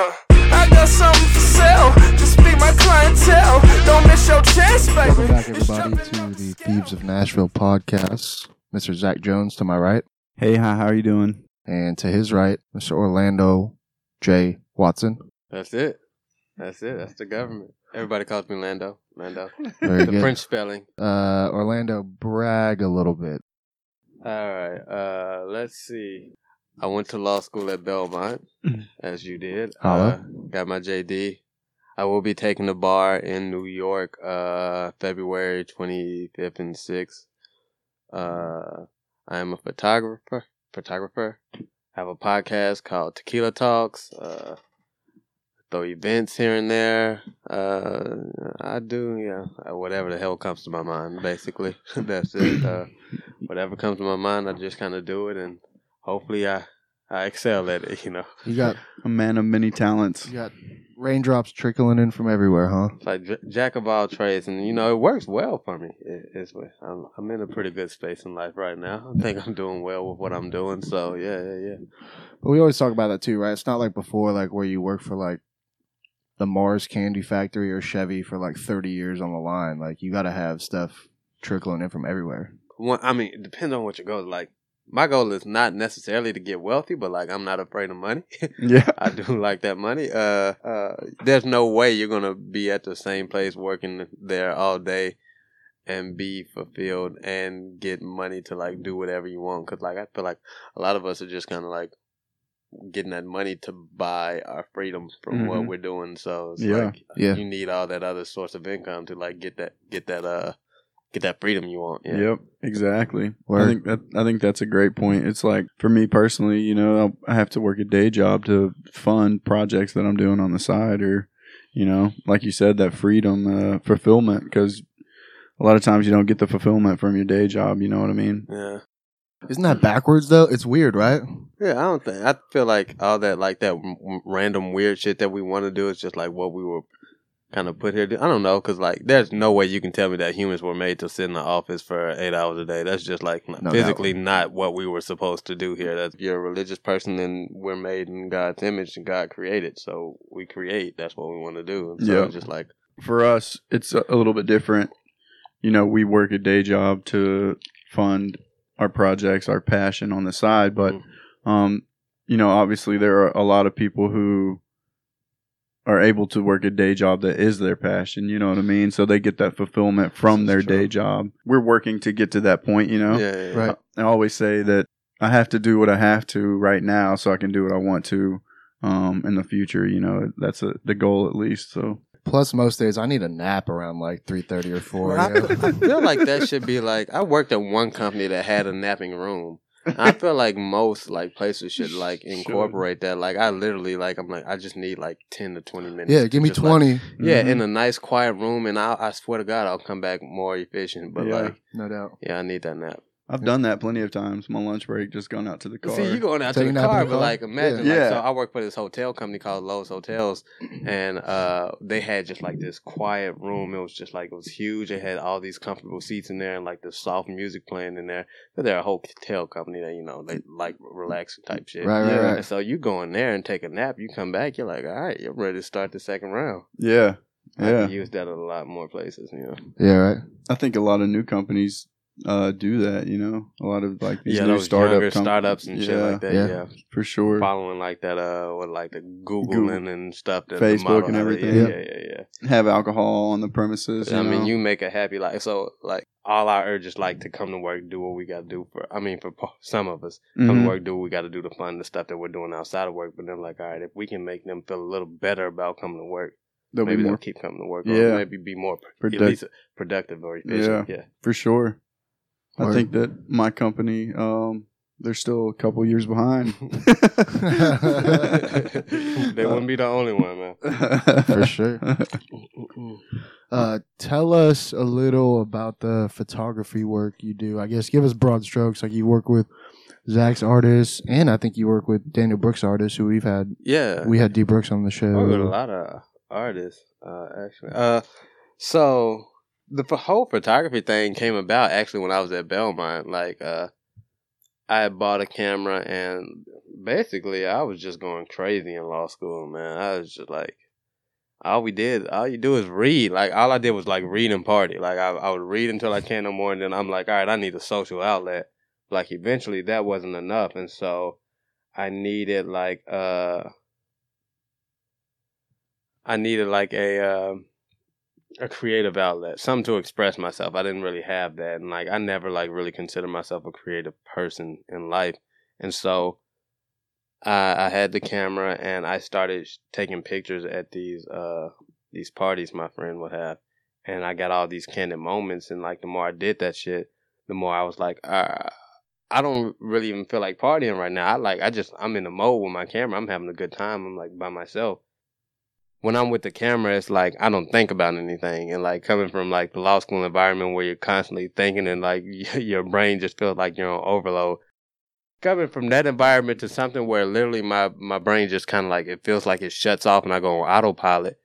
Uh, I got something for sale. Just be my clientele. Don't miss your chance, baby. Welcome back, everybody, to on the Thieves of Nashville podcast. Mr. Zach Jones to my right, Hey, hi, how are you doing? and to his right, Mr. Orlando J. Watson. That's it. That's it. That's the government. Everybody calls me Lando. Lando. Very the good. French spelling. Uh, Orlando, brag a little bit. All right. Uh, let's see. I went to law school at Belmont, as you did. Uh, got my JD. I will be taking the bar in New York, uh, February 25th and 6th. Uh, I am a photographer. Photographer. have a podcast called Tequila Talks. Uh, throw events here and there. Uh, I do, yeah, uh, whatever the hell comes to my mind. Basically, that's it. Uh, whatever comes to my mind, I just kind of do it, and hopefully, I I excel at it. You know, You got A man of many talents. you got raindrops trickling in from everywhere, huh? it's like j- jack of all trades, and you know, it works well for me. It, it's I'm I'm in a pretty good space in life right now. I think I'm doing well with what I'm doing. So yeah, yeah, yeah. But we always talk about that too, right? It's not like before, like where you work for like the Mars Candy Factory or Chevy for like 30 years on the line. Like you got to have stuff trickling in from everywhere. One, I mean, it depends on what your goal is. Like, my goal is not necessarily to get wealthy, but like, I'm not afraid of money. Yeah. I do like that money. Uh, uh, there's no way you're gonna be at the same place working there all day and be fulfilled and get money to like do whatever you want. Cause like I feel like a lot of us are just kind of like getting that money to buy our freedom from what Mhm. we're doing. So it's Yeah. like Yeah. you need all that other source of income to like get that get that uh get that freedom you want. Yeah. Yep, exactly. Word. I think that I think that's a great point. It's like for me personally, you know, I have to work a day job to fund projects that I'm doing on the side, or you know, like you said, that freedom, uh, fulfillment. Because a lot of times you don't get the fulfillment from your day job. You know what I mean? Yeah. Isn't that backwards though? It's weird, right? Yeah, I don't think I feel like all that like that r- random weird shit that we want to do is just like what we were kind of put here. I don't know because like there's no way you can tell me that humans were made to sit in the office for eight hours a day. That's just like No physically not what we were supposed to do here. That you're a religious person and we're made in God's image and God created, so we create. That's what we want to do. And so Yeah. just like For us, it's a, little bit different. You know, we work a day job to fund our projects, our passion on the side, but Mhm. um, you know, obviously there are a lot of people who are able to work a day job that is their passion, you know what I mean? So they get that fulfillment from This their true. day job. We're working to get to that point, you know. yeah, yeah, yeah. Right. I always say that I have to do what I have to right now so I can do what I want to um in the future, you know. That's a, the goal at least. So Plus, most days I need a nap around like 3.30 or 4. I, you know? I feel like that should be like I worked at one company that had a napping room. I feel like most like places should like incorporate that. Like I literally like I'm like I just need like ten to twenty minutes. yeah, give me just, like- 20. yeah, in mm-hmm. a nice quiet room, and I I swear to God I'll come back more efficient. But Yeah. like No doubt. yeah, I need that nap. I've done that plenty of times. My lunch break, just gone out to the car. See, you going out Take to the nap car, the but car? like imagine, Yeah. like, so I work for this hotel company called Loews Hotels, and uh, they had just like this quiet room. It was just like it was huge. It had all these comfortable seats in there and like the soft music playing in there. But they're a whole hotel company that you know they like relaxing type shit. Right, right, Yeah. right. And so you go in there and take a nap. You come back, you're like, all right, you're ready to start the second round. yeah, yeah. could use that at a lot more places. You know, Yeah, right. I think a lot of new companies uh, do that. You know, a lot of like these yeah, new those startup com- startups and shit like that. Yeah. yeah. for sure. following like that uh what like the googling and stuff that the Facebook model and everything. yeah, Yeah. yeah yeah yeah, Have alcohol on the premises. i you mean you make a happy life so like all our urges like to come to work do what we got to do for i mean for some of us come Mhm. to work do what we got to do to fund the stuff that we're doing outside of work but then like all right if we can make them feel a little better about coming to work They'll maybe be they'll more keep coming to work Yeah. or maybe be more pro- Product- at least productive or efficient yeah, for sure. I think that my company, um, they're still a couple years behind. they wouldn't be the only one man For sure. Uh, tell us a little about the photography work you do. I guess give us broad strokes. Like you work with Zach's artists, and I think you work with Daniel Brooks artists, who we've had. yeah We had D Brooks on the show. I work with a lot of artists, uh, actually. Uh, so the whole photography thing came about actually when I was at Belmont. Like, uh, I had bought a camera and basically I was just going crazy in law school, man. I was just like, all we did, all you do is read. Like all I did was like read and party. Like I, I would read until I can't no more, and then I'm like, all right, I need a social outlet. Like eventually that wasn't enough, and so I needed like uh, I needed like a uh, a creative outlet, something to express myself. I didn't really have that, and like I never like really considered myself a creative person in life, and so I, I had the camera and I started taking pictures at these uh these parties my friend would have, and I got all these candid moments. And like the more I did that shit, the more I was like, uh, I don't really even feel like partying right now. I like I just I'm in the mode with my camera. I'm having a good time. I'm like by myself. When I'm with the camera, it's like I don't think about anything. And like coming from like the law school environment where you're constantly thinking and like your brain just feels like you're on overload coming from that environment to something where literally my my brain just kind of like it feels like it shuts off and I go on autopilot.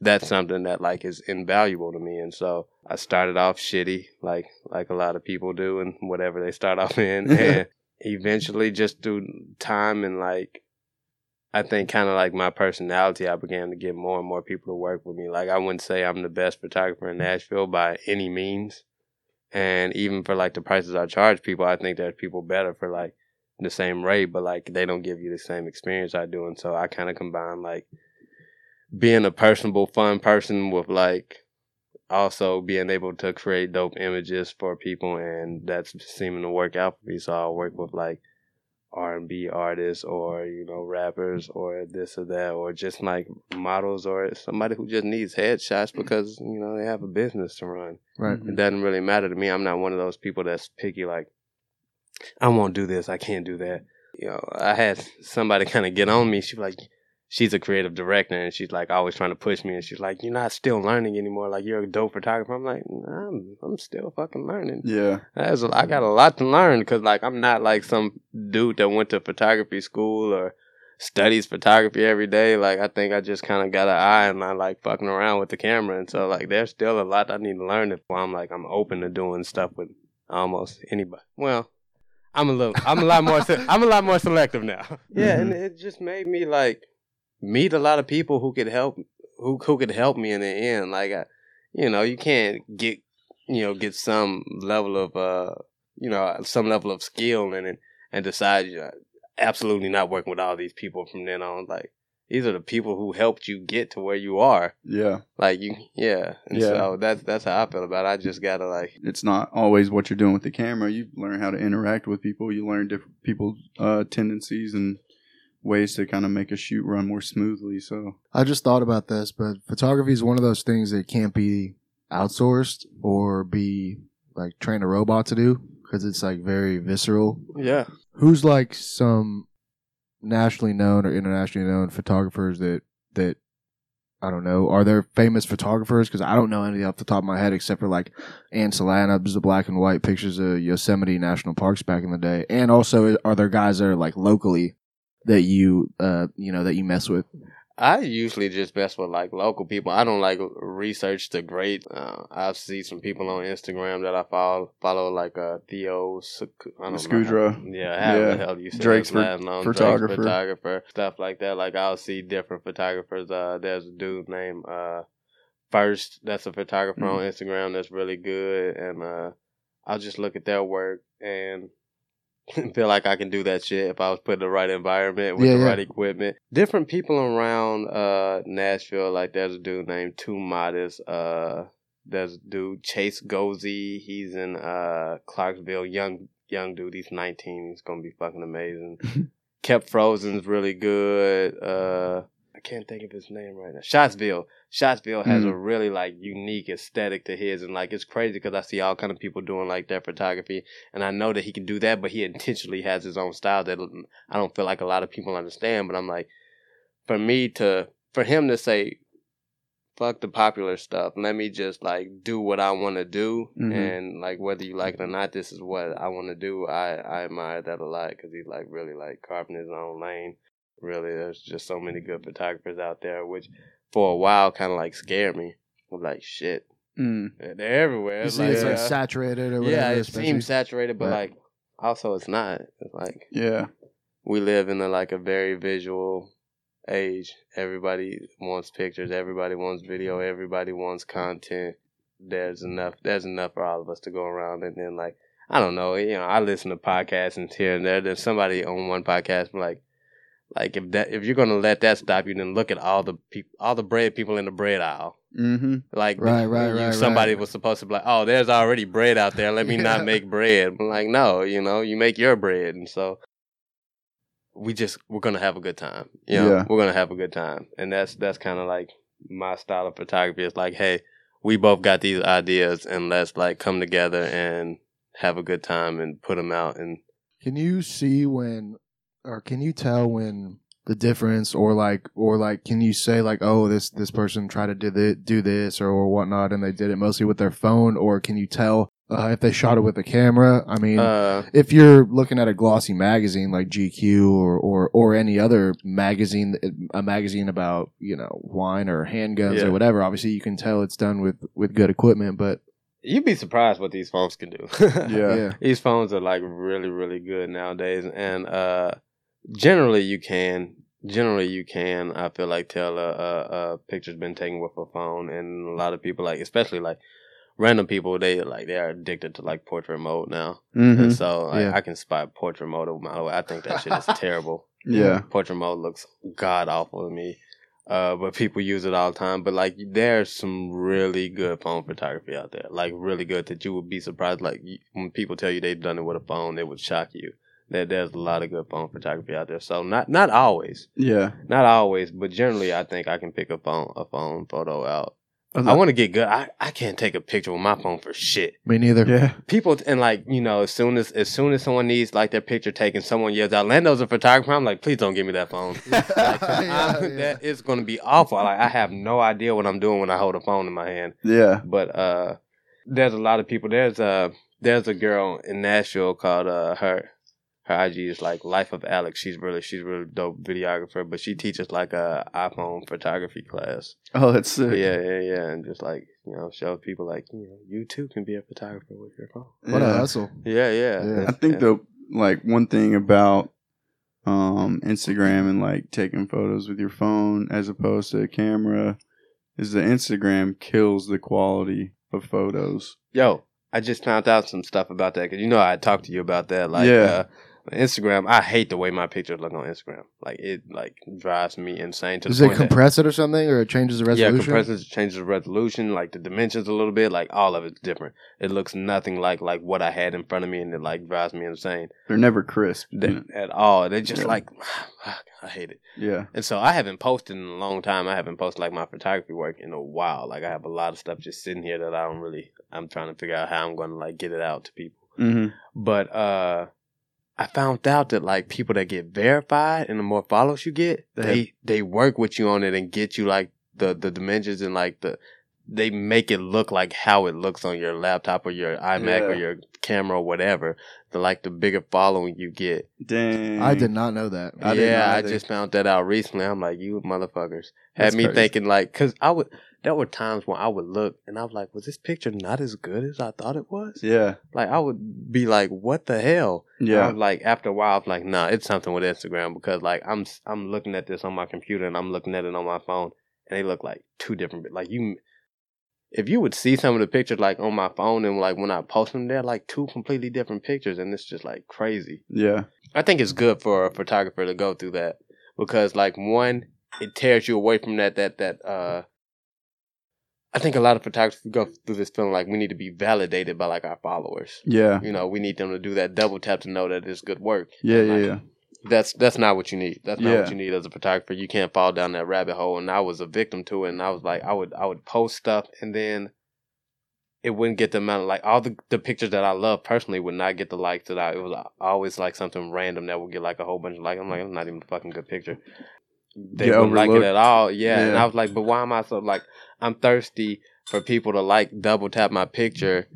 That's something that like is invaluable to me, and so I started off shitty, like like a lot of people do, and whatever they start off in, and eventually just through time and like I think kind of like my personality, I began to get more and more people to work with me. Like I wouldn't say I'm the best photographer in Nashville by any means, and even for like the prices I charge people, I think there's people better for like the same rate, but like they don't give you the same experience I do. And so I kind of combine like being a personable, fun person with like also being able to create dope images for people, and that's seeming to work out for me. So I'll work with like R and B artists, or you know rappers, or this or that, or just like models, or somebody who just needs headshots because you know they have a business to run. Right. It doesn't really matter to me. I'm not one of those people that's picky. Like I won't do this. I can't do that. You know, I had somebody kind of get on me. She was like, she's a creative director, and she's like always trying to push me. And she's like, "You're not still learning anymore. Like you're a dope photographer." I'm like, nah, "I'm I'm still fucking learning." Yeah. That's a, I got a lot to learn because like I'm not like some dude that went to photography school or studies photography every day. Like I think I just kind of got an eye and I like fucking around with the camera, and so like there's still a lot I need to learn. If I'm like I'm open to doing stuff with almost anybody. Well, I'm a little. I'm a lot more. se- I'm a lot more selective now. Yeah, and mm-hmm. it just made me like meet a lot of people who could help. Who who could help me in the end. Like, I, you know, you can't get you know get some level of uh you know some level of skill in it and decide you're absolutely not working with all these people from then on. Like, these are the people who helped you get to where you are. Yeah. Like you, yeah. And Yeah. so that's that's how I feel about it. I just gotta like It's not always what you're doing with the camera. You learn how to interact with people. You learn different people's uh, tendencies and ways to kind of make a shoot run more smoothly. So I just thought about this, but photography is one of those things that can't be outsourced or be like train a robot to do because it's like very visceral. yeah. Who's like some nationally known or internationally known photographers that that I don't know. Are there famous photographers? Because I don't know any off the top of my head except for like Ann Solana, the black and white pictures of Yosemite National Parks back in the day. And also, are there guys that are like locally that you uh you know that you mess with? I usually just mess with like local people. I don't like research the great. Uh, I see some people on Instagram that I follow, follow like uh, Theo Sc- I don't Skudra. Yeah, how Yeah. the hell you say Drake's last name? photographer. Drake's photographer, stuff like that. Like I'll see different photographers. Uh, there's a dude named uh, First. That's a photographer on Mm. Instagram that's really good, and uh, I'll just look at their work and feel like I can do that shit if I was put in the right environment with Yeah, the yeah. right equipment. Different people around uh Nashville, like there's a dude named Too Modest, uh there's a dude Chase Gozy, he's in uh Clarksville, young young dude, he's nineteen, he's gonna be fucking amazing. Kept Frozen's really good. I can't think of his name right now. Shotsville. Shotsville has Mm. a really like unique aesthetic to his, and like it's crazy because I see all kind of people doing like their photography, and I know that he can do that, but he intentionally has his own style that I don't feel like a lot of people understand. But I'm like, for me to, for him to say, fuck the popular stuff, let me just like do what I want to do, Mhm. and like whether you like it or not, this is what I want to do. I I admire that a lot because he's like really like carving his own lane. Really, there's just so many good photographers out there, which for a while kind of like scared me. I'm like, shit, mm. they're everywhere. You It's see, it's like saturated or whatever. yeah, it especially- seems saturated, but Right. like also it's not. It's like Yeah. we live in a, like a very visual age. Everybody wants pictures. Everybody wants video. Everybody wants content. There's enough. There's enough for all of us to go around. And then like I don't know. You know, I listen to podcasts and here and there. There's somebody on one podcast like. Like if that if you're gonna let that stop you, then look at all the people, all the bread people in the bread aisle. Mm-hmm. Like Right, right, you- right, Somebody right. was supposed to be like, "Oh, there's already bread out there. Let me Yeah. not make bread." I'm like, no, you know, you make your bread, and so we just we're gonna have a good time. You know, Yeah. we're gonna have a good time, and that's that's kind of like my style of photography. It's like, hey, we both got these ideas, and let's like come together and have a good time and put them out. And Can you see when, or can you tell when the difference, or like, or like, can you say like, oh, this this person tried to do thi- do this or, or whatnot, and they did it mostly with their phone, or can you tell uh, if they shot it with a camera? I mean, uh, if you're looking at a glossy magazine like GQ or or or any other magazine, a magazine about you know wine or handguns Yeah. or whatever, obviously you can tell it's done with with good equipment. But you'd be surprised what these phones can do. Yeah. yeah, these phones are like really really good nowadays and uh generally you can generally you can i feel like tell a, a, a picture's been taken with a phone and a lot of people like especially like random people they like they are addicted to like portrait mode now Mm-hmm. and so like, Yeah. i can spot portrait mode a mile away i think that shit is terrible Yeah. portrait mode looks god awful to me uh, but people use it all the time. But like, there's some really good phone photography out there. Like, really good that you would be surprised. Like, when people tell you they've done it with a phone, it would shock you. That there's a lot of good phone photography out there. So not not always, Yeah. not always, but generally, I think I can pick a phone a phone photo out. I want to get good. I, I can't take a picture with my phone for shit me neither. Yeah. people and like you know as soon as as soon as someone needs like their picture taken someone yells out lando's a photographer i'm like please don't give me that phone like, Yeah, yeah. that is going to be awful like i have no idea what i'm doing when i hold a phone in my hand Yeah. but uh there's a lot of people there's a there's a girl in nashville called uh her her IG is like Life of Alex. She's really she's really dope videographer, but she teaches like a iPhone photography class. Oh, that's sick. Yeah, yeah, yeah, and just like you know, show people like you know, you too can be a photographer with your phone. What a Yeah. hustle! Yeah, yeah. Yeah. I think the like one thing about um Instagram and like taking photos with your phone as opposed to a camera is that Instagram kills the quality of photos. Yo, I just found out some stuff about that because you know I talked to you about that. Like, Yeah. uh, Instagram. I hate the way my pictures look on Instagram. Like it like drives me insane. To Does the it point that- compress it or something, or it changes the resolution? Yeah, resolution? compresses changes the resolution, like the dimensions a little bit, like all of it's different. It looks nothing like like what I had in front of me, and it like drives me insane They're never crisp. you That- at all. They just Yeah. like I hate it. Yeah. And so I haven't posted in a long time. I haven't posted like my photography work in a while. Like I have a lot of stuff just sitting here that I don't really. I'm trying to figure out how I'm going to like get it out to people. Mm-hmm. But uh I found out that like people that get verified and the more follows you get, They they work with you on it and get you like the the dimensions and like the they make it look like how it looks on your laptop or your iMac or your camera or whatever. The like the bigger following you get. Dang. I did not know that. I didn't yeah, I just found that out recently. I'm like, you motherfuckers had That's me crazy. thinking like, cause I would. There were times when I would look and I was like, was this picture not as good as I thought it was? Yeah. Like I would be like, what the hell? And I Yeah. like after a while, I'm like, nah, it's something with Instagram because like I'm I'm looking at this on my computer and I'm looking at it on my phone, and they look like two different. Like you, if you would see some of the pictures like on my phone and like when I post them, they're like two completely different pictures, and it's just like crazy. Yeah. I think it's good for a photographer to go through that because like one, it tears you away from that that that uh. I think a lot of photographers go through this feeling like we need to be validated by like our followers Yeah. you know, we need them to do that double tap to know that it's good work. Yeah. And, Yeah. like, Yeah. That's that's not what you need. That's not Yeah. what you need as a photographer. You can't fall down that rabbit hole. And I was a victim to it. And I was like, I would I would post stuff and then it wouldn't get the amount of like all the the pictures that I love personally would not get the likes that I. It was always like something random that would get like a whole bunch of like. I'm like, I'm not even a fucking good picture. They wouldn't like it at all. Yeah. And I was like, but why am I so like? I'm thirsty for people to like double tap my picture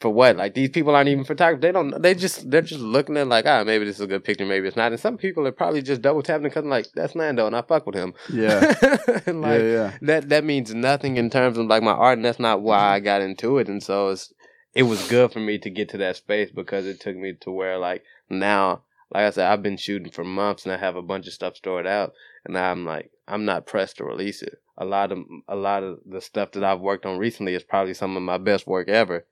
for what? Like these people aren't even photographers. They don't. They just they're just looking at like ah maybe this is a good picture, maybe it's not. And some people are probably just double tapping because like that's Lando and I fuck with him. Yeah. and yeah. like Yeah. that that means nothing in terms of like my art, and that's not why I got into it. And so it's it was good for me to get to that space because it took me to where like now, like I said, I've been shooting for months and I have a bunch of stuff stored out, and I'm like I'm not pressed to release it. A lot of a lot of the stuff that I've worked on recently is probably some of my best work ever,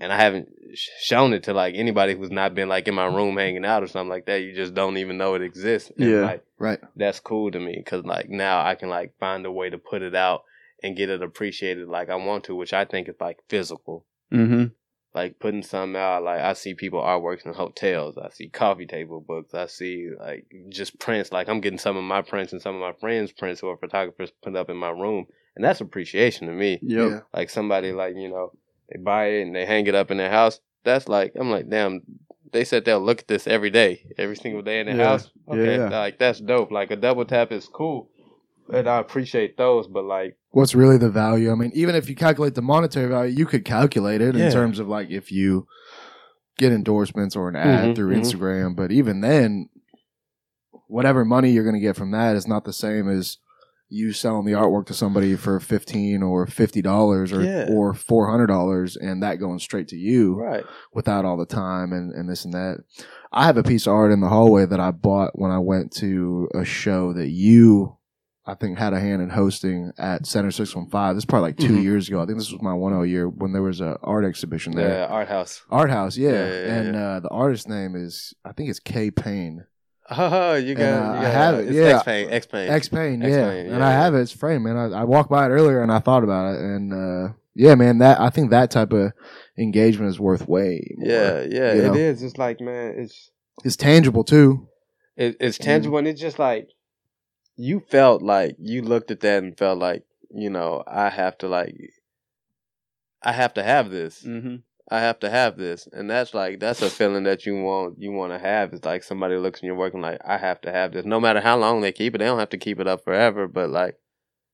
and I haven't shown it to like anybody who's not been like in my room hanging out or something like that. You just don't even know it exists. And, Yeah. like, Right. that's cool to me because like now I can like find a way to put it out and get it appreciated like I want to, which I think is like physical. Mm-hmm. Like putting something out, like I see people artworks in hotels. I see coffee table books. I see like just prints. Like I'm getting some of my prints and some of my friends' prints who are photographers put up in my room, and that's appreciation to me. Yep. Yeah. Like somebody like you know they buy it and they hang it up in their house. That's like I'm like damn. They said they'll look at this every day, every single day in their Yeah. house. Okay, Yeah. like that's dope. Like a double tap is cool, and I appreciate those. But like What's really the value? I mean, even if you calculate the monetary value, you could calculate it Yeah. in terms of like if you get endorsements or an ad Mhm, through mhm. Instagram. But even then, whatever money you're going to get from that is not the same as you selling the artwork to somebody for fifteen or fifty dollars or Yeah. or four hundred dollars, and that going straight to you right, without all the time and, and this and that. I have a piece of art in the hallway that I bought when I went to a show that you, I think, had a hand in hosting at Center 615. This is probably like 2 Mhm. years ago. I think this was my 1 year when there was a art exhibition there. yeah, art house. Art House, yeah. Yeah, and. Uh, the artist name is, I think it's K Payne. Oh, you got, And, uh, you I have it, It's yeah. X Pain, X Pain. X Payne, yeah. X-Payne, And yeah, I have it. It's framed, man. I, I walked by it earlier and I thought about it. And uh, yeah, man, that I think that type of engagement is worth way more. Yeah, yeah, you know? is. It's like man, it's It's tangible too. it, it's tangible and it's just like you felt like you looked at that and felt like you know I have to like I have to have this. Mm-hmm. I have to have this, and that's like that's a feeling that you want you want to have. It's like somebody looks in your work and like I have to have this. No matter how long they keep it, they don't have to keep it up forever. But like,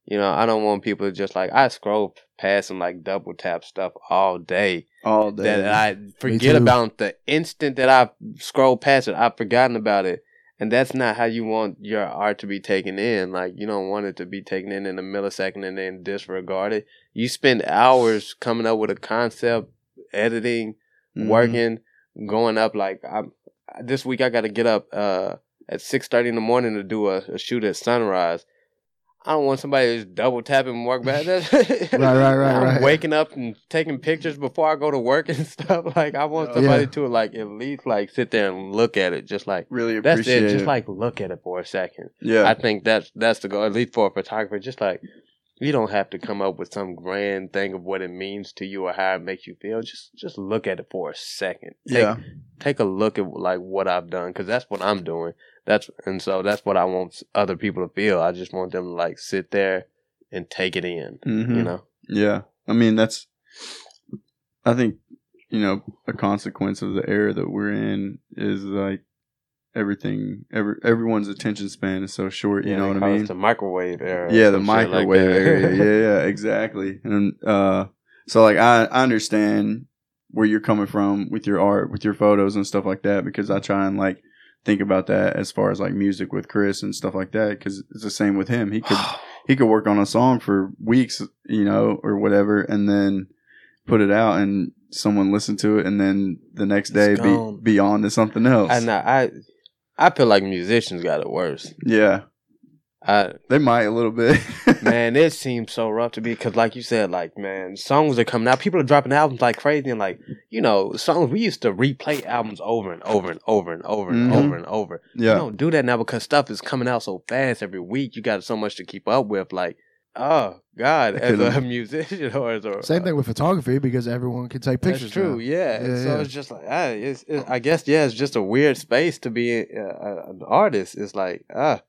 you know, I don't want people to just like I scroll past and like double tap stuff all day All day. that I forget about the instant that I scroll past it. I've forgotten about it. And that's not how you want your art to be taken in. Like you don't want it to be taken in in a millisecond and then disregarded. You spend hours coming up with a concept, editing, Mhm. working, going up. Like I'm this week, I got to get up uh, at six thirty in the morning to do a, a shoot at sunrise. I don't want somebody to just double tap and work back. Right, right, right, I'm right. Waking up and taking pictures before I go to work and stuff. Like I want Yeah. somebody to like at least like sit there and look at it. Just like Really that's appreciate it. Just like look at it for a second. yeah. I think that's that's the goal. At least for a photographer, just like you don't have to come up with some grand thing of what it means to you or how it makes you feel. Just just look at it for a second. Take, yeah. take a look at like what I've done because that's what I'm doing. That's and so that's what I want other people to feel. I just want them to like sit there and take it in. Mhm. You know. Yeah. I mean, that's, I think, you know, a consequence of the era that we're in is like everything, every, everyone's attention span is so short. You Yeah, know what I mean? The microwave era. yeah, the like microwave that. area. Yeah, yeah, exactly. And uh, so like I, I understand where you're coming from with your art, with your photos and stuff like that, because I try and like think about that as far as like music with Chris and stuff like that, because it's the same with him. He could he could work on a song for weeks, you know, or whatever, and then put it out and someone listen to it, and then the next day be be on to something else. I. I I feel like musicians got it worse. yeah, I they might a little bit. man, it seems so rough to me because, like you said, like man, songs are coming out. People are dropping albums like crazy, and like you know, songs we used to replay albums over and over and over and over and Mhm. over and over. You yeah, don't do that now because stuff is coming out so fast every week. You got so much to keep up with. Like, oh God, as a musician or as a Same thing with photography because everyone can take pictures. That's true. Yeah. Yeah, so yeah. it's just like, ah, it's, it, I guess, yeah, it's just a weird space to be uh, uh, an artist. It's like, ah,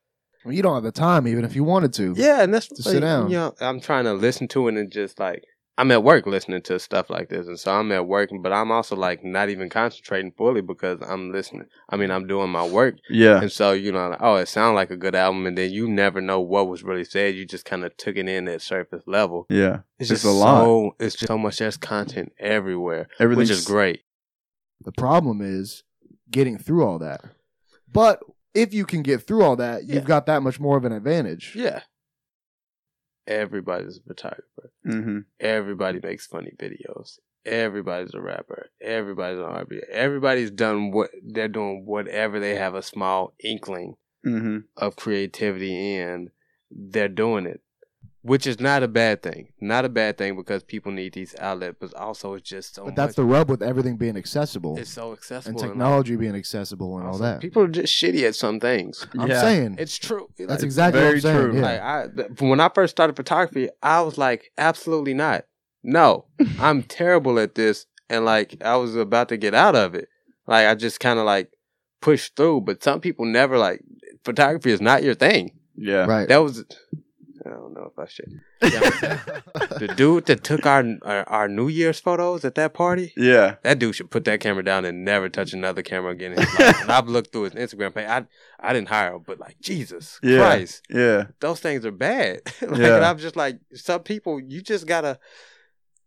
Well, you don't have the time, even if you wanted to. yeah, and that's To sit down. You know, I'm trying to listen to it and just like I'm at work listening to stuff like this, and so I'm at work, but I'm also like not even concentrating fully because I'm listening. I mean, I'm doing my work, yeah, and so you know, like, oh, it sounds like a good album, and then you never know what was really said. You just kind of took it in at surface level. yeah. It's, It's just a lot. So, it's just so much. There's content everywhere, Everything's which is great. The problem is getting through all that. But if you can get through all that, Yeah. you've got that much more of an advantage. Yeah. Everybody's a photographer. Mm-hmm. Everybody makes funny videos. everybody's a rapper. Everybody's an R&B. Everybody's done what they're doing. Whatever they have a small inkling Mm-hmm. of creativity in, they're doing it, which is not a bad thing. Not a bad thing because people need these outlets, but also it's just so. But that's much- the rub with everything being accessible It's so accessible and like, technology being accessible and all that. People are just shitty at some things. I'm Yeah. saying It's true. that's Like, exactly very what I'm saying. true. Yeah. Like I, th- when I first started photography, I was like, absolutely not. No, I'm terrible at this, and like I was about to get out of it. Like I just kind of like pushed through, but some people never like photography is not your thing. Yeah. right. That was, I don't know if I should. The dude that took our, our our New Year's photos at that party, Yeah. that dude should put that camera down and never touch another camera again in his life. and I've looked through his Instagram page. I I didn't hire him, but like Jesus Yeah. Christ Yeah. those things are bad. like, Yeah. And I'm just like, some people, you just gotta,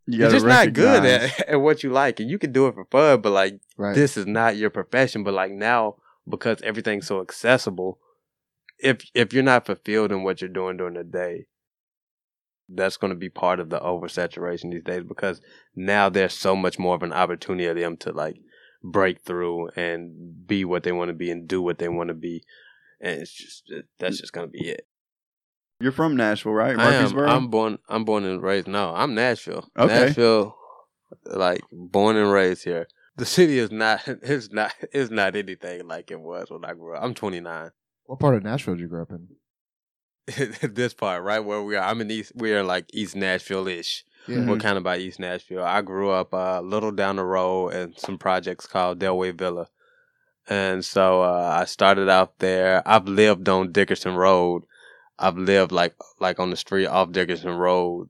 You you're gotta just not good recognize- at, at what you like, and you can do it for fun, but like, right. this is not your profession. But like now, because everything's so accessible, if if you're not fulfilled in what you're doing during the day, that's going to be part of the oversaturation these days. Because now there's so much more of an opportunity of them to like break through and be what they want to be and do what they want to be, and it's just uh, that's just going to be it. You're from Nashville, right? I am. I'm born. I'm born and raised. No, I'm Nashville. Okay. Nashville, like born and raised here. The city is not. It's not. It's not anything like it was when I grew up. I'm 29. What part of Nashville did you grow up in? this part, right where we are. I'm in East. We are like East Nashville ish. Yeah. We're kind of by East Nashville. I grew up uh, a little down the road in some projects called Dellway Villa, and so uh, I started out there. I've lived on Dickerson Road. I've lived like like on the street off Dickerson Road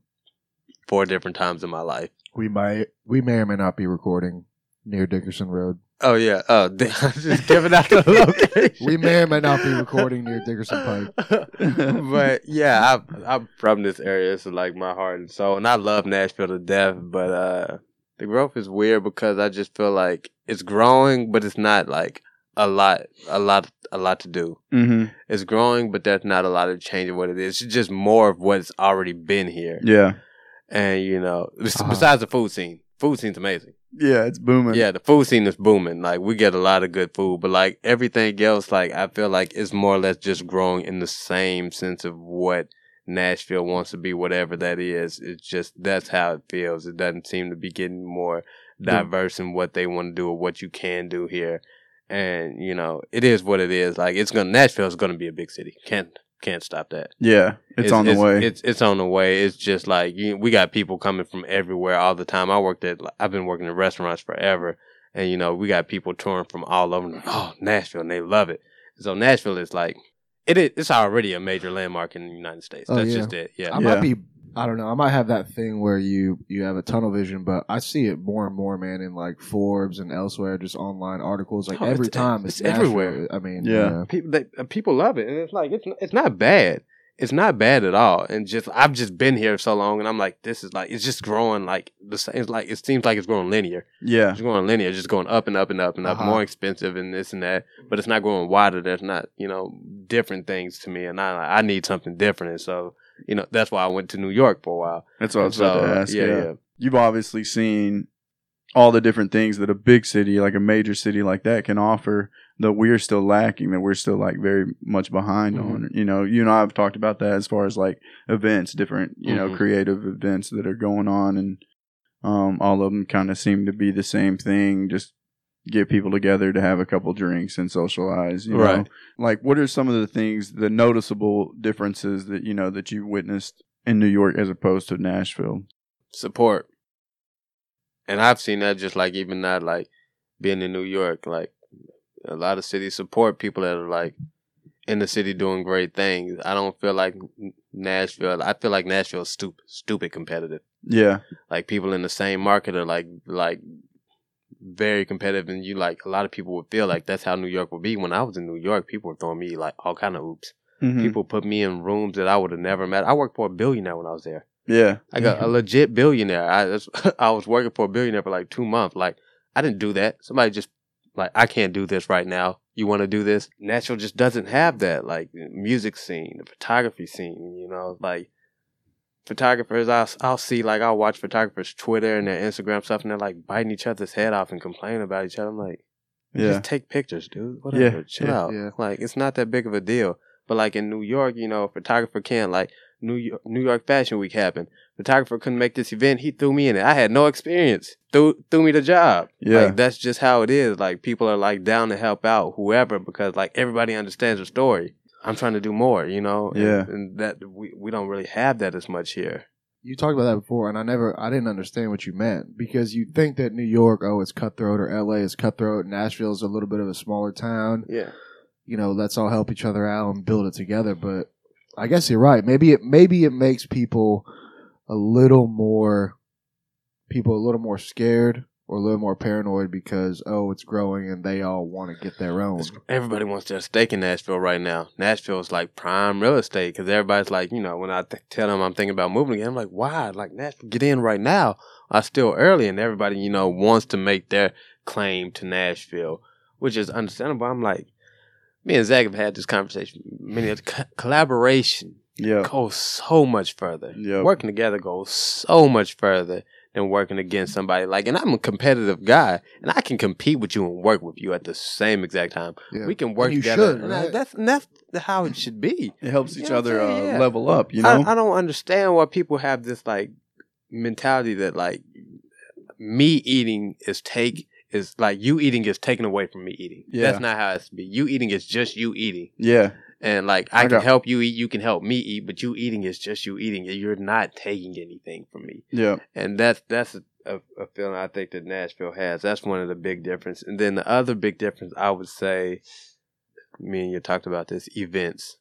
four different times in my life. We might, we may or may not be recording near Dickerson Road. Oh yeah, uh, I'm just giving out the location. We may or may not be recording near Dickerson Pike. but yeah, I, I'm from this area. It's like my heart and soul, and I love Nashville to death. But uh, the growth is weird because I just feel like it's growing, but it's not like a lot, a lot, a lot to do. hmm It's growing, but there's not a lot of change in what it is. It's just more of what's already been here. Yeah. And you know, Uh-huh. besides the food scene, food scene's amazing. Yeah. It's booming. Yeah, the food scene is booming. Like we get a lot of good food, but like everything else, like I feel like it's more or less just growing in the same sense of what Nashville wants to be, whatever that is. It's just that's how it feels. It doesn't seem to be getting more diverse in what they want to do or what you can do here. And you know, it is what it is. Like it's gonna Nashville is gonna be a big city. Can't can't stop that. Yeah. It's, on the way. It's it's on the way. It's just like you, we got people coming from everywhere all the time. I worked at I've been working in restaurants forever, and you know we got people touring from all over. Oh, Nashville, and they love it. So Nashville is like it is. It's already a major landmark in the United States. Oh, That's yeah. just it. Yeah. I Yeah. might be. I don't know. I might have that thing where you you have a tunnel vision, but I see it more and more, man, in like Forbes and elsewhere, just online articles. Like Oh, every it's- time, it's it's, everywhere. I mean, Yeah. people they, uh, people love it, and it's like it's it's not bad. It's not bad at all. And just I've just been here so long, and I'm like, this is like it's just growing like the same. It's like it seems like it's growing linear. yeah. It's going linear, just going up and up and up and up, Uh-huh. more expensive and this and that. But it's not going wider. There's not, you know, different things to me, and I I need something different. And so, you know, that's why I went to New York for a while. That's what I was so, about to ask. yeah, yeah. yeah. You've obviously seen all the different things that a big city, like a major city like that, can offer that we're still lacking, that we're still like very much behind Mm-hmm. on. You know, you and I have talked about that as far as like events, different, you know, Mhm. creative events that are going on and um, all of them kind of seem to be the same thing. Just get people together to have a couple drinks and socialize. You know? Right. Like, what are some of the things, the noticeable differences that you know that you witnessed in New York as opposed to Nashville? Support, and I've seen that just like even that, like being in New York, like a lot of cities support people that are like in the city doing great things. I don't feel like Nashville. I feel like Nashville is stupid, stupid competitive. Yeah, like people in the same market are like like very competitive and you like a lot of people would feel like that's how New York would be. When I was in New York, people were throwing me like all kind of oops. Mhm. People put me in rooms that I would have never met. I worked for a billionaire when I was there. yeah, I got a legit billionaire. I I was working for a billionaire for like two months. Like I didn't do that. Somebody just like I can't do this right now. You want to do this? Nashville just doesn't have that. Like music scene, the photography scene. You know, like photographers, I'll I'll see like I'll watch photographers Twitter and their Instagram stuff, and they're like biting each other's head off and complaining about each other. I'm like, Yeah. just take pictures, dude. Whatever, chill yeah, out. yeah. Like it's not that big of a deal. But like in New York, you know, a photographer can't like New York, New York Fashion Week happened. Photographer couldn't make this event. He threw me in it. I had no experience. Threw threw me the job. Yeah. Like that's just how it is. Like people are like down to help out whoever because like everybody understands the story. I'm trying to do more, you know. And- Yeah. and that we we don't really have that as much here. You talked about that before, and I never, I didn't understand what you meant because you think that New York, oh, it's cutthroat, or L.A. is cutthroat, Nashville is a little bit of a smaller town. Yeah. You know, let's all help each other out and build it together. But I guess you're right. Maybe it, maybe it makes people a little more, people a little more scared or a little more paranoid because oh, it's growing and they all want to get their own. Everybody wants their stake in Nashville right now. Nashville is like prime real estate because everybody's like, you know, when I th- tell them I'm thinking about moving again, I'm like, why? Like Nashville, get in right now. I still early, and everybody, you know, wants to make their claim to Nashville, which is understandable. I'm like, me and Zach have had this conversation many. Other co- collaboration Yeah. goes so much further. Yep. Working together goes so much further than working against somebody. Like, and I'm a competitive guy, and I can compete with you and work with you at the same exact time. Yeah. We can work And you together. should, and I- that's and that's how it should be. It helps each know other uh, Yeah. level up, you know? I, I don't understand why people have this like mentality that like me eating is take is like you eating is taken away from me eating. Yeah. That's not how it's to be. You eating is just you eating. yeah. And like I, I can help you eat, you can help me eat, but you eating is just you eating. You're not taking anything from me. Yeah. And that's that's a, a, a feeling I think that Nashville has. That's one of the big difference. And then the other big difference I would say, me and you talked about this, events.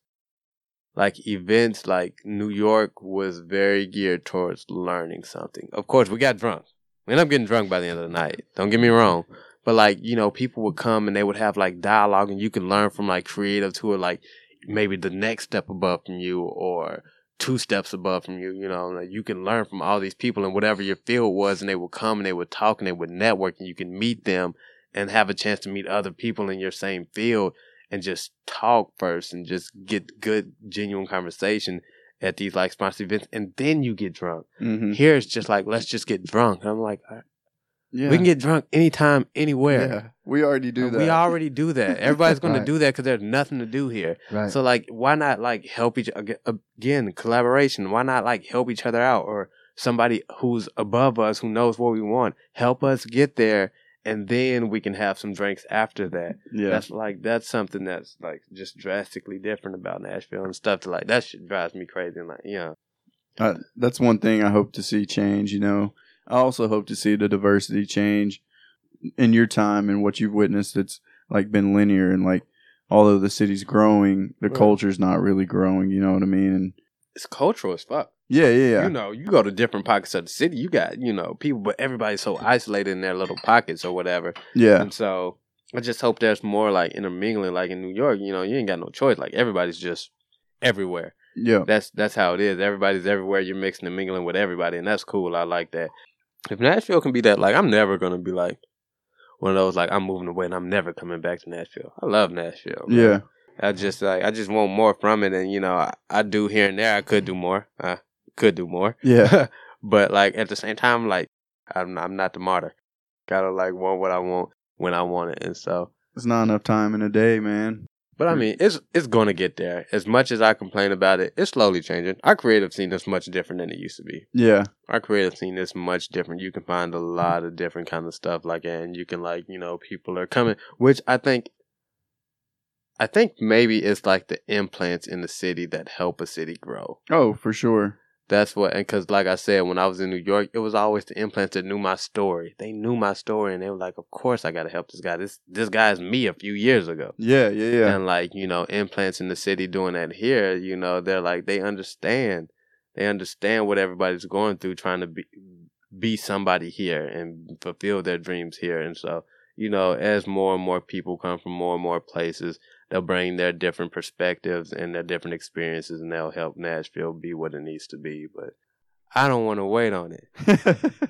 Like events like New York was very geared towards learning something. Of course, we got drunk. We ended up getting drunk by the end of the night. Don't get me wrong. But like, you know, people would come and they would have like dialogue and you can learn from like creatives who are like maybe the next step above from you or two steps above from you. You know, like you can learn from all these people and whatever your field was, and they would come and they would talk and they would network, and you can meet them and have a chance to meet other people in your same field and just talk first and just get good, genuine conversation at these like sponsored events, and then you get drunk. Mm-hmm. Here it's just like let's just get drunk. And I'm like, right, Yeah. we can get drunk anytime, anywhere. Yeah. We already do that. We already do that. Everybody's going Right. to do that because there's nothing to do here. Right. So like, why not like help each again collaboration? Why not like help each other out or somebody who's above us who knows what we want help us get there, and then we can have some drinks after that. Yeah. That's like that's something that's like just drastically different about Nashville and stuff. To like that shit drives me crazy. And like, yeah, Uh, that's one thing I hope to see change. You know, I also hope to see the diversity change in your time and what you've witnessed. It's like been linear and like although the city's growing, the Right. culture's not really growing. You know what I mean? And it's cultural as fuck. Yeah, yeah, yeah. You know, you go to different pockets of the city. You got you know people, but everybody's so isolated in their little pockets or whatever. yeah, And so I just hope there's more like intermingling. Like in New York, you know, you ain't got no choice. Like everybody's just everywhere. yeah, That's that's how it is. Everybody's everywhere. You're mixing and mingling with everybody, and that's cool. I like that. If Nashville can be that, like I'm never gonna be like one of those like I'm moving away and I'm never coming back to Nashville. I love Nashville. man. yeah, I just like I just want more from it, and you know I, I do here and there. I could do more. I could do more. yeah, but like at the same time, like I'm I'm not the martyr. Gotta like want what I want when I want it, and so. It's not enough time in a day, man. But I mean, it's it's going to get there. As much as I complain about it, it's slowly changing. Our creative scene is much different than it used to be. Yeah, Our creative scene is much different. You can find a mm. lot of different kind of stuff like and you can like you know people are coming, which I think. I think maybe it's like the implants in the city that help a city grow. oh, for sure. That's what, and because like I said, when I was in New York, it was always the implants that knew my story. They knew my story, and they were like, "Of course, I got to help this guy. This this guy is me a few years ago." Yeah, yeah, yeah, And like, you know, implants in the city doing that here, you know, they're like they understand. They understand what everybody's going through trying to be be somebody here and fulfill their dreams here. And so, you know, as more and more people come from more and more places, they'll bring their different perspectives and their different experiences and they'll help Nashville be what it needs to be. But I don't want to wait on it.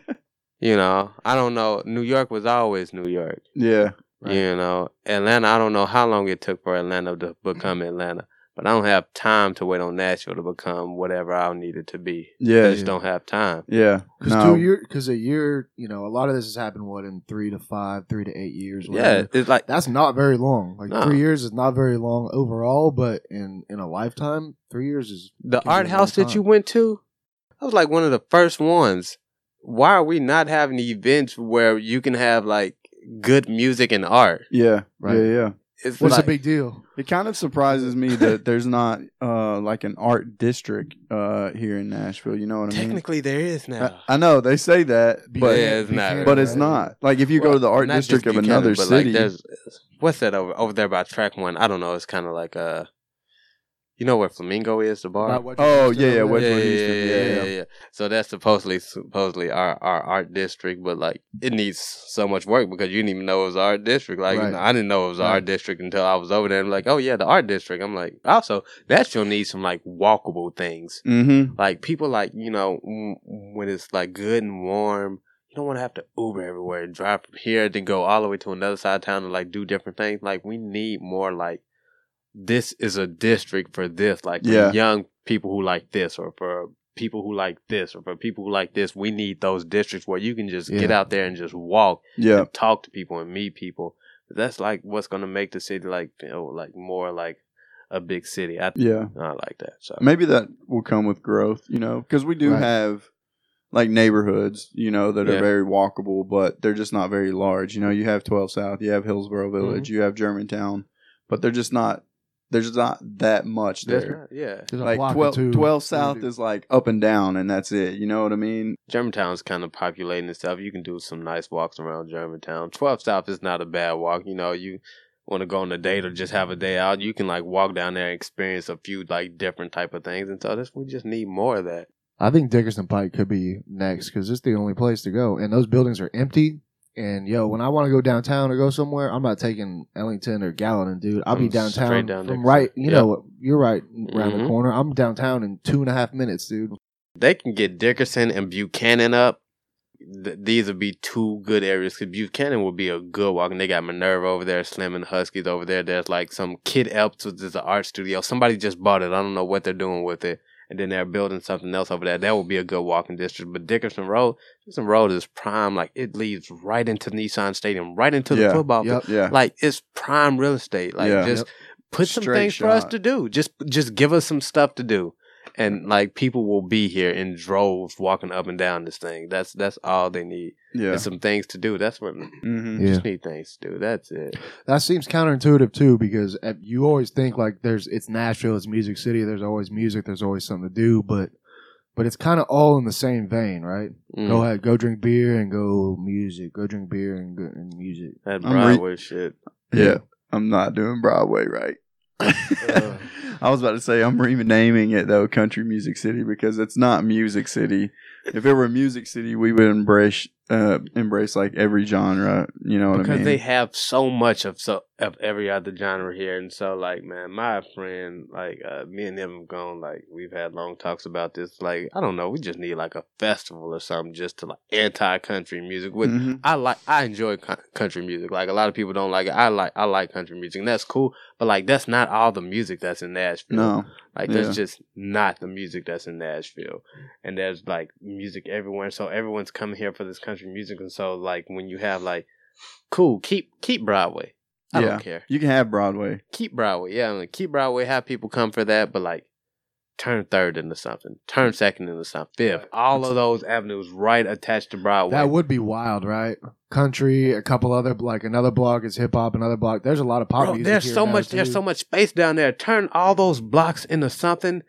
You know, I don't know. New York was always New York. yeah, Right. You know, Atlanta. I don't know how long it took for Atlanta to mm-hmm. become Atlanta, but I don't have time to wait on Nashville to become whatever I need it to be. Yeah, I just don't have time. yeah. Because No, two year, because a year, you know, a lot of this has happened. What in three to five, three to eight years? Yeah, it's like that's not very long. Like No. three years is not very long overall, but in in a lifetime, three years is the art house that you went to. That was like one of the first ones. Why are we not having events where you can have like good music and art? yeah, Right. yeah, yeah. It's What's like, the big deal? It kind of surprises me that there's not uh like an art district uh here in Nashville. You know what I mean? Technically, there is now. I, I know they say that, but Yeah, it's not. but it's not. Like if you go to the art district of Buchanan, another but, city, Like, there's what's that over over there by track one? I don't know. It's kind of like uh, you know where Flamingo is, the bar. About what you Oh, just yeah, said yeah, over what- there? Westwood yeah, yeah, yeah, yeah, yeah. yeah. So that's supposedly supposedly our, our art district, but like it needs so much work because you didn't even know it was art district. Like Right. I didn't know it was Right. art district until I was over there. and like, oh yeah, the art district. I'm like, also Nashville needs some like walkable things. mm-hmm. Like people like you know when it's like good and warm. You don't want to have to Uber everywhere and drive from here then go all the way to another side of town to like do different things. Like we need more like this is a district for this. Like for Yeah. young people who like this, or for people who like this, or for people who like this. We need those districts where you can just get out there and just walk yeah, and talk to people and meet people. That's like what's gonna make the city like you know like more like a big city. I yeah. I like that. So Maybe that will come with growth, you know, because we do Right. have like neighborhoods, you know, that are very walkable, but they're just not very large. You know, you have 12 South, you have Hillsboro Mm-hmm. Village, you have Germantown, but they're just not. There's not that much there. not- yeah. There's a Like block or 12, two. 12 South is like up and down, and that's it. You know what I mean? Germantown's kind of populating itself. You can do some nice walks around Germantown. 12 South is not a bad walk. You know, you want to go on a date or just have a day out, you can like walk down there and experience a few like different type of things. And so this, we just need more of that. I think Dickerson Pike could be next because it's the only place to go, and those buildings are empty. And yo, when I want to go downtown or go somewhere, I'm not taking Ellington or Gallatin, dude. I'll be From downtown down from right. You Yep. know, you're right around the Mhm. corner. I'm downtown in two and a half minutes, dude. They can get Dickerson and Buchanan up. Th- these would be two good areas because Buchanan would be a good walk. And they got Minerva over there, Slim and Husky's over there. There's like some Kid Elps, which is an art studio. Somebody just bought it. I don't know what they're doing with it. And then they're building something else over there. That would be a good walking district. But Dickerson Road, Dickerson Road is prime. Like it leads right into Nissan Stadium, right into the football Yep. field. Yeah. Like it's prime real estate. Like Yeah. just put some Straight things for us to do. Just just give us some stuff to do. And like people will be here in droves walking up and down this thing. That's that's all they need. yeah. And some things to do. That's what hmm Yeah. just need things to do. That's it. That seems counterintuitive too, because uh, you always think like there's it's Nashville, it's Music City. There's always music. There's always something to do, but but it's kind of all in the same vein, right? Mm. Go ahead, go drink beer and go music. Go drink beer and go and music. That I'm re- Broadway shit. Yeah. I'm not doing Broadway right. I was about to say I'm renaming it though Country Music City because it's not Music City. If it were Music City, we would embrace uh embrace like every genre. You know what because I mean? they have so much of so of every other genre here, and so like man, my friend, like uh, me and them have gone like we've had long talks about this. Like I don't know, we just need like a festival or something just to like anti country music. With Mhm. I like I enjoy co- country music. Like a lot of people don't like it. I like I like country music, and that's cool. But like that's not all the music that's in Nashville. No. Like Yeah. that's just not the music that's in Nashville. And there's like music everywhere. So everyone's coming here for this country music. And so like when you have like cool, keep keep Broadway. I Yeah. don't care. You can have Broadway. Keep Broadway. Yeah, like, keep Broadway, have people come for that, but like turn third into something. Turn second into something. Fifth. All of those avenues right attached to Broadway. That would be wild, right? Country, a couple other like another block is hip hop, another block. There's a lot of pop Bro, music. there's here so now, much there's so much space down there. Turn all those blocks into something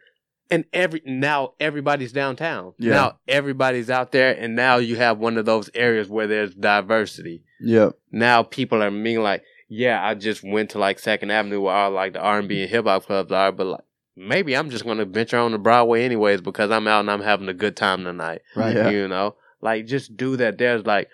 and every now everybody's downtown. Yeah. Now everybody's out there and now you have one of those areas where there's diversity. Yep. Now people are being like, yeah, I just went to like Second Avenue where all like the R and B and hip hop clubs are, but like maybe I'm just gonna venture on the Broadway anyways because I'm out and I'm having a good time tonight. Right. Yeah. You know, like just do that. There's like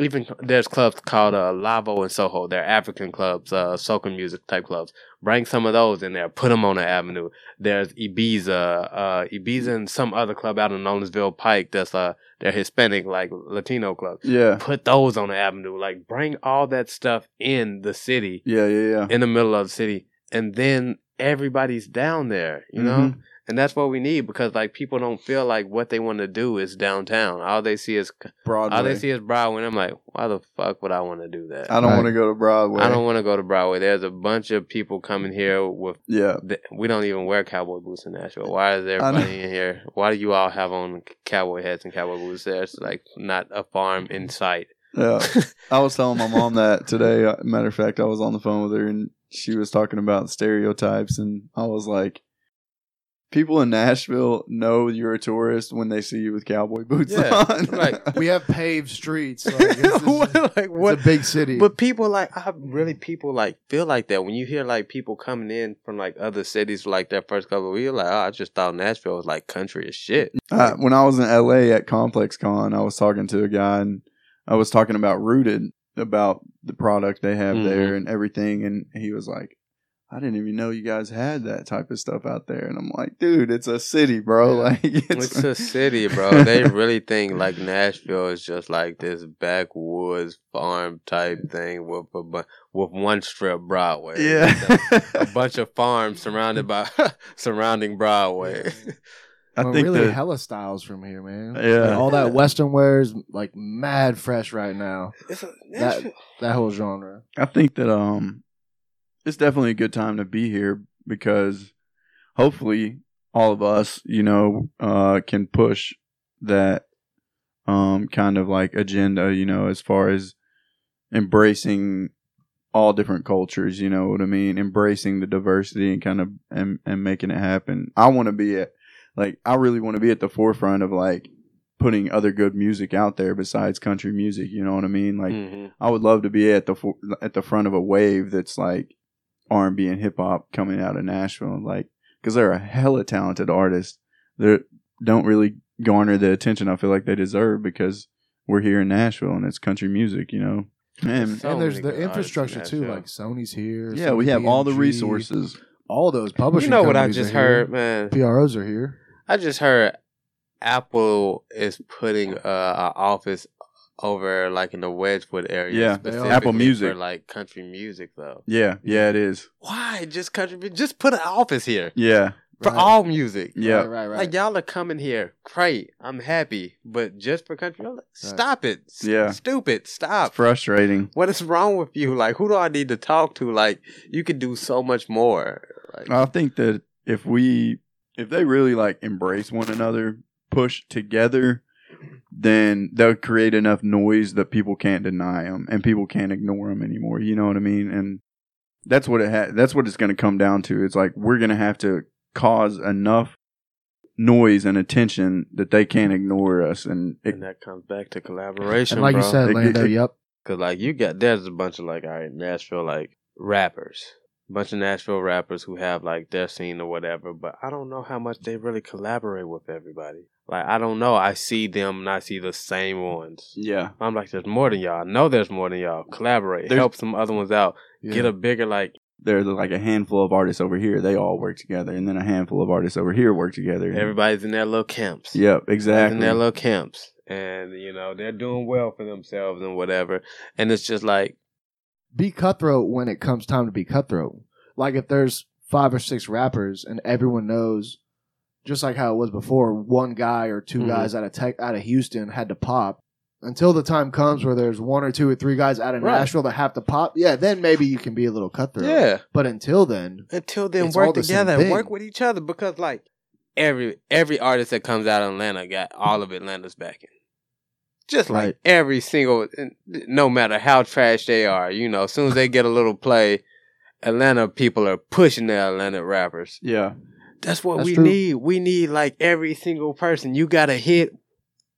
even there's clubs called uh, Lavo and Soho. They're African clubs, uh, soca music type clubs. Bring some of those in there. Put them on the avenue. There's Ibiza, uh, Ibiza and some other club out in Nolensville Pike. That's uh, they're Hispanic like Latino clubs. Yeah. Put those on the avenue. Like bring all that stuff in the city, Yeah. Yeah. Yeah. in the middle of the city, and then everybody's down there, you know? And that's what we need because like people don't feel like what they want to do is downtown. All they see is Broadway. all they see is Broadway. And I'm like, why the fuck would I want to do that? I don't Right. want to go to Broadway. I don't want to go to Broadway. There's a bunch of people coming here with. Yeah. th- We don't even wear cowboy boots in Nashville. Why is everybody in here? Why do you all have on cowboy hats and cowboy boots? There's like not a farm in sight. Yeah. I was telling my mom that today. Uh, Matter of fact, I was on the phone with her and she was talking about stereotypes, and I was like, "People in Nashville know you're a tourist when they see you with cowboy boots Yeah, on." like- We have paved streets. Like, it's, it's- What- it's a big city. But people like I really people like feel like that when you hear like people coming in from like other cities like their first couple of weeks, like oh, I just thought Nashville was like country as shit. Uh, when I was in LA at ComplexCon, I was talking to a guy and I was talking about Rooted, about the product they have Mhm. there and everything. And he was like, I didn't even know you guys had that type of stuff out there. And I'm like, dude, it's a city, bro. Yeah. Like, It's a city, bro. They really think like Nashville is just like this backwoods farm type thing with a bu- with one strip Broadway. yeah. a bunch of farms surrounded by surrounding Broadway. I Well, think really the, hella styles from here, man. Yeah. Like, all that Western wear is like mad fresh right now. It's a, That that whole genre. I think that um it's definitely a good time to be here because hopefully all of us, you know, uh can push that um kind of like agenda, you know, as far as embracing all different cultures, you know what I mean? Embracing the diversity and kind of and, and making it happen. I want to be at like I really want to be at the forefront of like putting other good music out there besides country music, you know what I mean? Like Mhm. I would love to be at the at the front of a wave that's like R and B and hip hop coming out of Nashville, like because they're a hella talented artist They don't really garner the attention I feel like they deserve because we're here in Nashville and it's country music, you know. And So and there's the good in infrastructure too. Like Sony's here. yeah, we have all the resources. All those publishing. You know what I just are here. heard, man? PROs are here. I just heard Apple is putting uh, an office over like in the Wedgewood area. Yeah, specifically Apple Music. for like country music though. Yeah, yeah, it is. Why just country? Just put an office here Yeah, for Right. all music. yeah. Right, right, right. Like y'all are coming here, great. I'm happy, but just for country, I'm like, stop it. S- Yeah. stupid. It's Stop. frustrating. What is wrong with you? Like, who do I need to talk to? Like, you could do so much more. Like, I think that if we if they really like embrace one another, push together, then they'll create enough noise that people can't deny them and people can't ignore them anymore. You know what I mean? And that's what it ha- that's what it's going to come down to. It's like we're going to have to cause enough noise and attention that they can't ignore us and it, and that comes back to collaboration, and like bro. you said, It- Lando, it- yep. Cause like you got there's a bunch of like all right Nashville like rappers, bunch of Nashville rappers who have like their scene or whatever. But I don't know how much they really collaborate with everybody. Like I don't know. I see them and I see the same ones. yeah. I'm like, there's more than y'all. I know there's more than y'all. Collaborate, There's- help some other ones out. Yeah. Get a bigger like. There's like a handful of artists over here, they all work together and then a handful of artists over here work together. Everybody's in their little camps. Yep, exactly. in their little camps, and you know they're doing well for themselves and whatever. And it's just like, be cutthroat when it comes time to be cutthroat. Like if there's five or six rappers and everyone knows, just like how it was before, one guy or 2 Mhm. guys out of tech, out of Houston had to pop. Until the time comes where there's one or two or three guys out of Right. Nashville that have to pop, yeah, then maybe you can be a little cutthroat. yeah. But until then, Until then, work the together and work with each other because like every every artist that comes out of Atlanta got all of Atlanta's backing. Just like Right. every single, no matter how trash they are, you know, as soon as they get a little play, Atlanta people are pushing their Atlanta rappers. yeah. That's what That's we true. need. We need like every single person. You got to hit.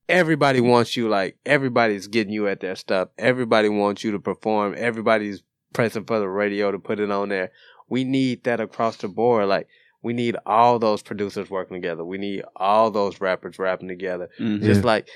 Everybody wants you. Like everybody's getting you at their stuff. Everybody wants you to perform. Everybody's pressing for the radio to put it on there. We need that across the board. Like we need all those producers working together. We need all those rappers rapping together. Mhm. Just like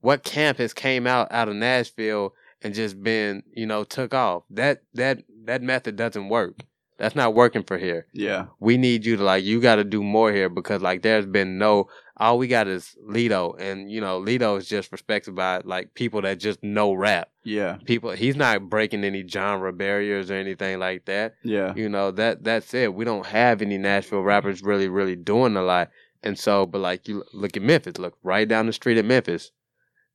what camp has came out out of Nashville and just been, you know, took off. That that that method doesn't work. That's not working for here Yeah. we need you to like you got to do more here because like there's been no all we got is Lido, and you know Lido is just respected by like people that just know rap. Yeah, People, he's not breaking any genre barriers or anything like that. yeah, You know that that's it. We don't have any Nashville rappers really, really doing a lot. And so, but like you look at Memphis, look right down the street at Memphis.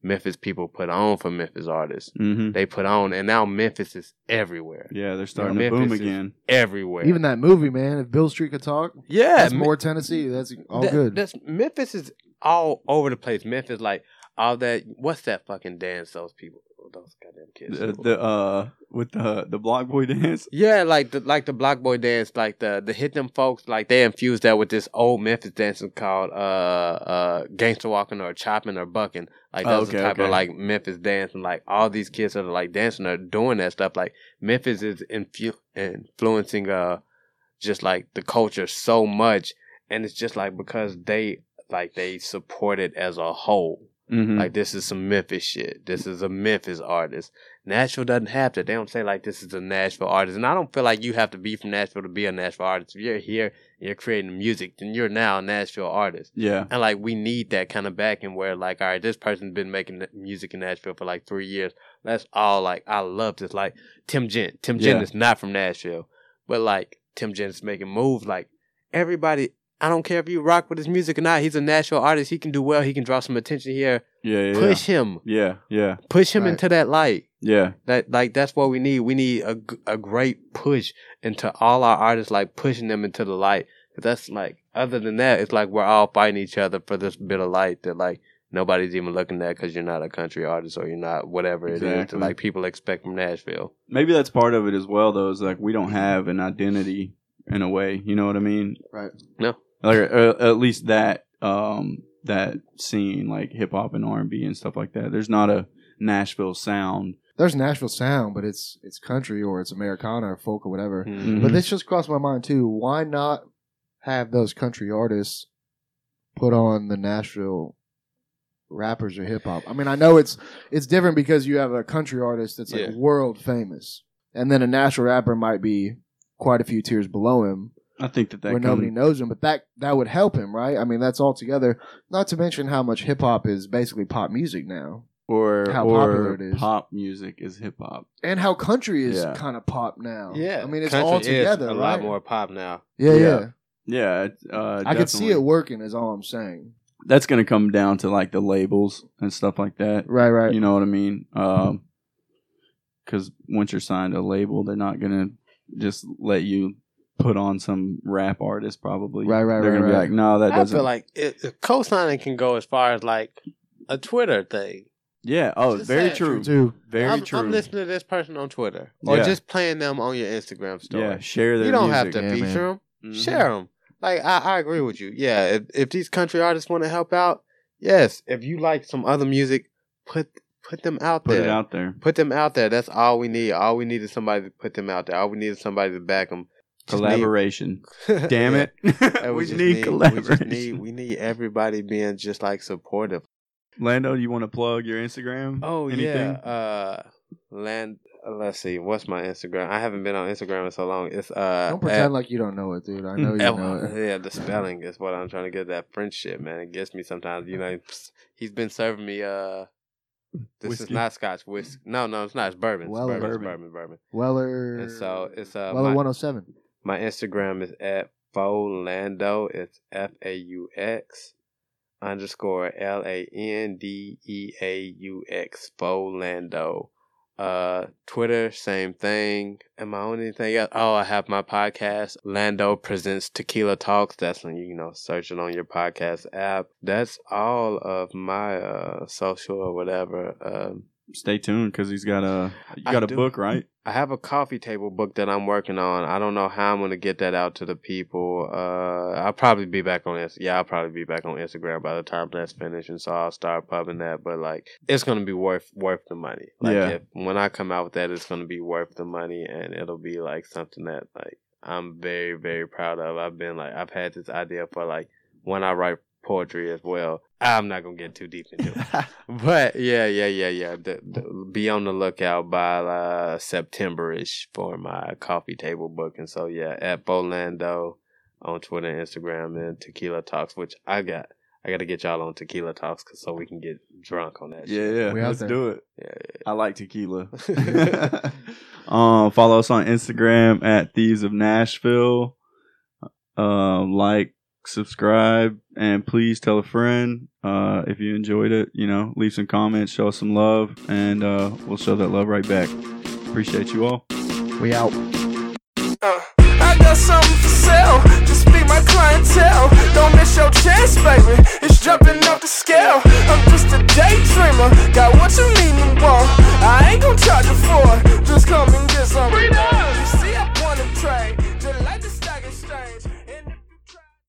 Memphis people put on for Memphis artists. hmm They put on, and now Memphis is everywhere, yeah. They're starting Memphis to boom is- again. everywhere. Even that movie, man. If Beale Street could talk, yeah, that's Me- more Tennessee. That's all that- good. That's Memphis is all over the place. Memphis, like all that. What's that fucking dance? Those people, those goddamn kids. The, the uh with the the BlocBoy dance. Yeah, like the like the BlocBoy dance, like the the hit them folks, like they infused that with this old Memphis dancing called uh uh gangster walking or chopping or bucking. Like Oh, that's the type okay. of like Memphis dance, and like all these kids that are like dancing are doing that stuff. Like Memphis is infu- influencing uh just like the culture so much, and it's just like because they like they support it as a whole. Mm-hmm. Like this is some Memphis shit. This is a Memphis artist. Nashville doesn't have that. They don't say like this is a Nashville artist. And I don't feel like you have to be from Nashville to be a Nashville artist. If you're here and you're creating music, then you're now a Nashville artist. yeah, And like we need that kind of backing where like, all right, this person's been making music in Nashville for like three years. That's all like I love this. Like Tim Gent. Tim Gent Yeah. is not from Nashville. But like Tim Gent is making moves. Like everybody I don't care if you rock with his music or not. He's a Nashville artist. He can do well. He can draw some attention here. yeah, yeah, Push him. yeah, yeah, Push him Right. into that light. yeah. That like that's what we need. We need a, a great push into all our artists, like pushing them into the light. 'Cause that's like other than that, it's like we're all fighting each other for this bit of light that like nobody's even looking at because you're not a country artist or you're not whatever it is Exactly. that like people expect from Nashville. Maybe that's part of it as well, though. Is like we don't have an identity in a way. You know what I mean? Right. No. Like uh, at least that um that scene, like hip hop and R and B and stuff like that. There's not a Nashville sound. There's Nashville sound, but it's it's country or it's Americana or folk or whatever. Mhm. But this just crossed my mind too. Why not have those country artists put on the Nashville rappers or hip hop? I mean, I know it's it's different because you have a country artist that's like Yeah. world famous, and then a Nashville rapper might be quite a few tiers below him I think that that where come- nobody knows him. But that that would help him, right? I mean, that's all together. Not to mention how much hip hop is basically pop music now, or how or popular it is. pop music is hip hop. and how country is Yeah. kind of pop now. Yeah, I mean, it's Country all is together, a right? lot more pop now. Yeah, Yeah. yeah. Yeah, it, uh, I could see it working. Is all I'm saying. That's gonna come down to like the labels and stuff like that. Right, right. You know what I mean? Um 'cause because once you're signed a label, they're not gonna just let you put on some rap artist. Probably, Right, right, They're right, gonna be right. like, no, that I doesn't. feel like it, it- co-signing can go as far as like a Twitter thing. yeah. Oh, Just very saying. true. too. Very I'm, true. I'm listening to this person on Twitter, or Yeah. just playing them on your Instagram story. yeah, share their you don't music. have to Yeah, feature man. them. Mhm. Share them. Like I, I agree with you. Yeah, if, if these country artists want to help out, yes. If you like some other music, put put them out Put there. it out there. Put them out there. That's all we need. All we need is somebody to put them out there. All we need is somebody to back them. Collaboration. Damn it. And we, just need, We collaboration. just need we need everybody being just like supportive. Lando, you want to plug your Instagram? Oh Anything? yeah. Uh, land. uh, Let's see. What's my Instagram? I haven't been on Instagram in so long. It's uh. Don't pretend like you don't know it, dude. I know you at- know it. yeah, the spelling is what I'm trying to get. That friendship, man. It gets me sometimes. You know, he's been serving me. Uh, this is not Scotch whiskey. No, no, it's not. It's bourbon. It's Weller. bourbon. It's Bourbon. bourbon. Bourbon. Weller. And so it's uh. Weller my- 107. My Instagram is at Folando. It's F A U X underscore L A N D E A U X Folando. Uh, Twitter, same thing. Am I on anything else? Oh, I have my podcast, Lando Presents Tequila Talks. That's when you, you know, search it on your podcast app. That's all of my uh social or whatever. Um, Stay tuned because he's got a you got a do. book, right? I have a coffee table book that I'm working on. I don't know how I'm gonna get that out to the people. Uh, I'll probably be back on Inst- Yeah, I'll probably be back on Instagram by the time that's finished, and so I'll start pubbing that. But like, it's gonna be worth worth the money. Like, Yeah. if, when I come out with that, it's gonna be worth the money, and it'll be like something that like I'm very very proud of. I've been like I've had this idea for like when I write poetry as well. I'm not gonna get too deep into it. But yeah, yeah, yeah, yeah. The, the, be on the lookout by uh, September-ish for my coffee table book. And so yeah, at Bolando on Twitter and Instagram and Tequila Talks, which I got I gotta get y'all on tequila talks, cause so we can get drunk on that. Yeah, shit. yeah. We out Let's do it. yeah, yeah. I like tequila. um, follow us on Instagram at Thieves of Nashville. Uh, like, subscribe, and please tell a friend uh, if you enjoyed it. You know, leave some comments, show us some love, and uh, we'll show that love right back. Appreciate you all. We out. Uh, I got something for sale. Just be my clientele. Don't miss your chance, baby. It's jumping off the scale. I'm just a daydreamer. Got what you need and want. I ain't gonna charge you for it. Just come and get some. Freedom!